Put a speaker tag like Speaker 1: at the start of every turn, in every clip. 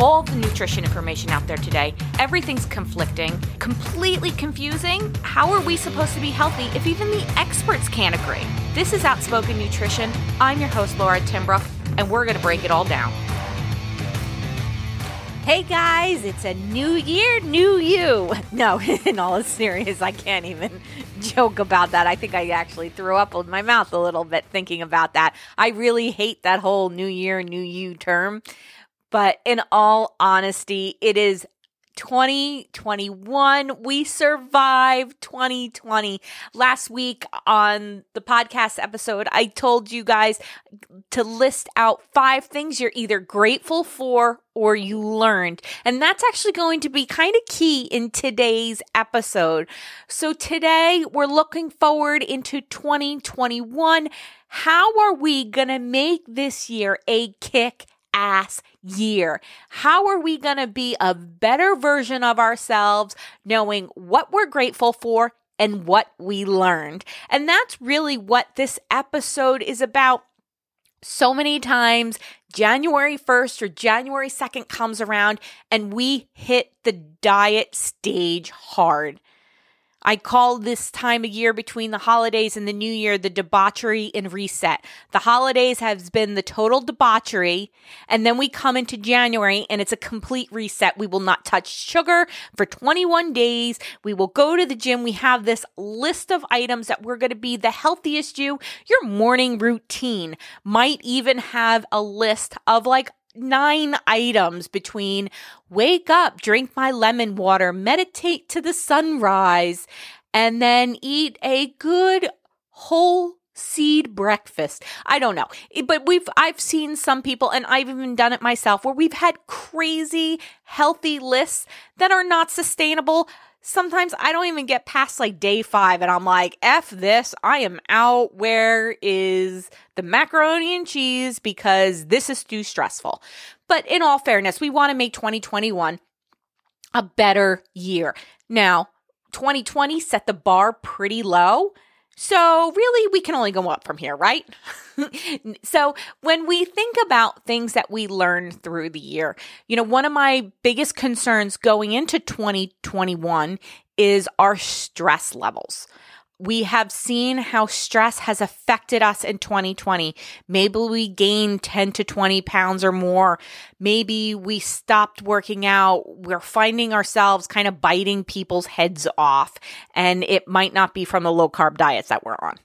Speaker 1: all the nutrition information out there today. Everything's conflicting, completely confusing. How are we supposed to be healthy if even the experts can't agree? This is Outspoken Nutrition. I'm your host, Laura Timbrook, and we're going to break it all down. Hey guys, it's a new year, new you. No, in all serious, I can't even joke about that. I think I actually threw up in my mouth a little bit thinking about that. I really hate that whole new year, new you term. But in all honesty, it is 2021. We survived 2020. Last week on the podcast episode, I told you guys to list out five things you're either grateful for or you learned. And that's actually going to be kind of key in today's episode. So today we're looking forward into 2021. How are we going to make this year a kick ass year. How are we going to be a better version of ourselves, knowing what we're grateful for and what we learned? And that's really what this episode is about. So many times, January 1st or January 2nd comes around and we hit the diet stage hard. I call this time of year between the holidays and the new year the debauchery and reset. The holidays has been the total debauchery, and then we come into January and it's a complete reset. We will not touch sugar for 21 days. We will go to the gym. We have this list of items that we're going to be the healthiest you. Your morning routine might even have a list of like nine items between wake up, drink my lemon water, meditate to the sunrise, and then eat a good whole seed breakfast. I don't know. But we've I've seen some people and I've even done it myself where we've had crazy healthy lists that are not sustainable sometimes I don't even get past like day five and I'm like, F this, I am out. Where is the macaroni and cheese? Because this is too stressful. But in all fairness, we want to make 2021 a better year. Now, 2020 set the bar pretty low. So, really, we can only go up from here, right? so, when we think about things that we learned through the year, you know, one of my biggest concerns going into 2021 is our stress levels we have seen how stress has affected us in 2020. Maybe we gained 10 to 20 pounds or more. Maybe we stopped working out. We're finding ourselves kind of biting people's heads off, and it might not be from the low carb diets that we're on.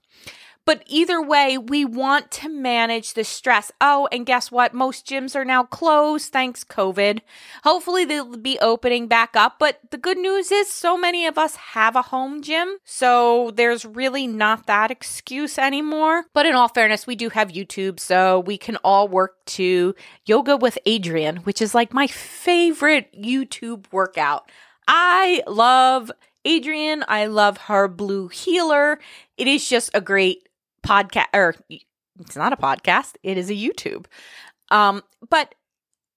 Speaker 1: But either way, we want to manage the stress. Oh, and guess what? Most gyms are now closed thanks COVID. Hopefully they'll be opening back up, but the good news is so many of us have a home gym, so there's really not that excuse anymore. But in all fairness, we do have YouTube, so we can all work to Yoga with Adriene, which is like my favorite YouTube workout. I love Adriene. I love her blue heeler. It is just a great podcast or it's not a podcast, it is a YouTube. Um, but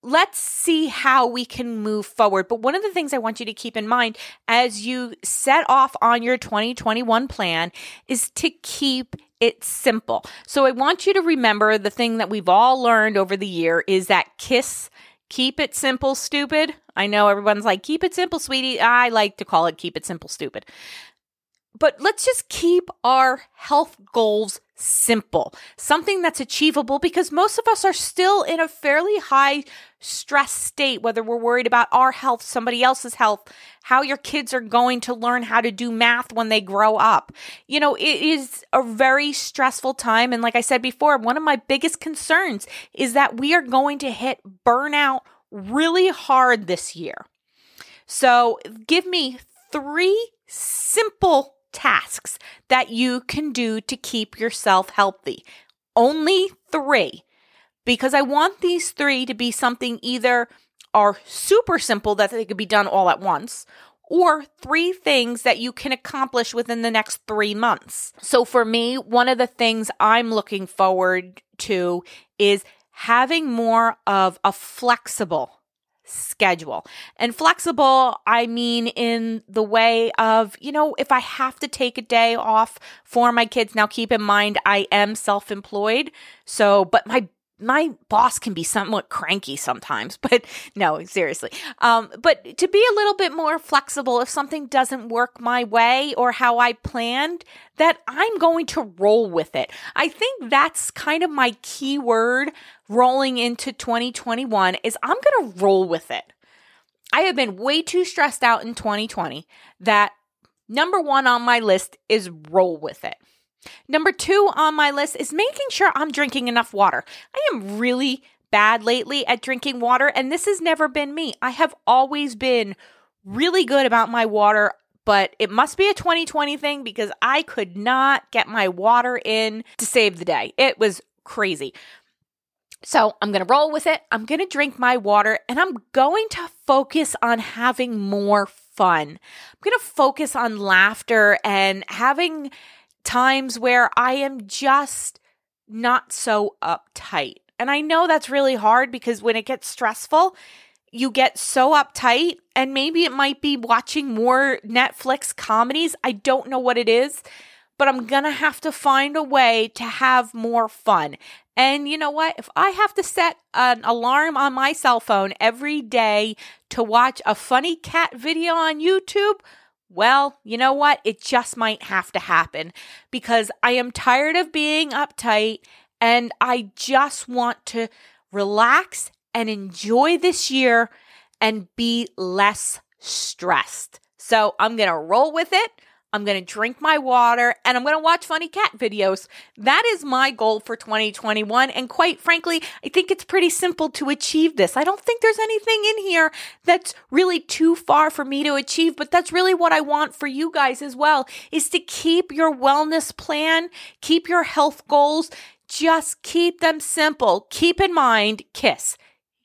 Speaker 1: let's see how we can move forward. But one of the things I want you to keep in mind as you set off on your 2021 plan is to keep it simple. So I want you to remember the thing that we've all learned over the year is that KISS keep it simple stupid. I know everyone's like keep it simple sweetie. I like to call it keep it simple stupid but let's just keep our health goals simple, something that's achievable because most of us are still in a fairly high stress state, whether we're worried about our health, somebody else's health, how your kids are going to learn how to do math when they grow up. You know, it is a very stressful time. And like I said before, one of my biggest concerns is that we are going to hit burnout really hard this year. So give me three simple tasks that you can do to keep yourself healthy. Only three. Because I want these three to be something either are super simple that they could be done all at once, or three things that you can accomplish within the next three months. So for me, one of the things I'm looking forward to is having more of a flexible schedule. And flexible, I mean in the way of, you know, if I have to take a day off for my kids, now keep in mind I am self employed. So, but my my boss can be somewhat cranky sometimes, but no, seriously. Um, but to be a little bit more flexible if something doesn't work my way or how I planned, that I'm going to roll with it. I think that's kind of my key word rolling into 2021 is I'm going to roll with it. I have been way too stressed out in 2020 that number one on my list is roll with it. Number two on my list is making sure I'm drinking enough water. I am really bad lately at drinking water, and this has never been me. I have always been really good about my water, but it must be a 2020 thing because I could not get my water in to save the day. It was crazy. So I'm going to roll with it. I'm going to drink my water and I'm going to focus on having more fun. I'm going to focus on laughter and having times where I am just not so uptight. And I know that's really hard because when it gets stressful, you get so uptight, and maybe it might be watching more Netflix comedies. I don't know what it is, but I'm gonna have to find a way to have more fun. And you know what? If I have to set an alarm on my cell phone every day to watch a funny cat video on YouTube, well, you know what? It just might have to happen because I am tired of being uptight and I just want to relax and enjoy this year and be less stressed. So I'm going to roll with it. I'm going to drink my water and I'm going to watch funny cat videos. That is my goal for 2021. And quite frankly, I think it's pretty simple to achieve this. I don't think there's anything in here that's really too far for me to achieve, but that's really what I want for you guys as well is to keep your wellness plan, keep your health goals, just keep them simple. Keep in mind, kiss.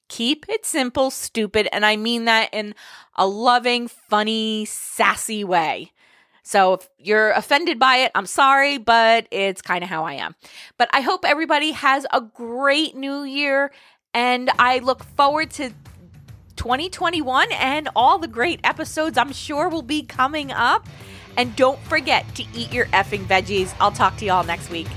Speaker 1: Keep it simple, stupid. And I mean that in a loving, funny, sassy way. So if you're offended by it, I'm sorry, but it's kind of how I am. But I hope everybody has a great new year and I look forward to 2021 and all the great episodes I'm sure will be coming up. And don't forget to eat your effing veggies. I'll talk to you all next week.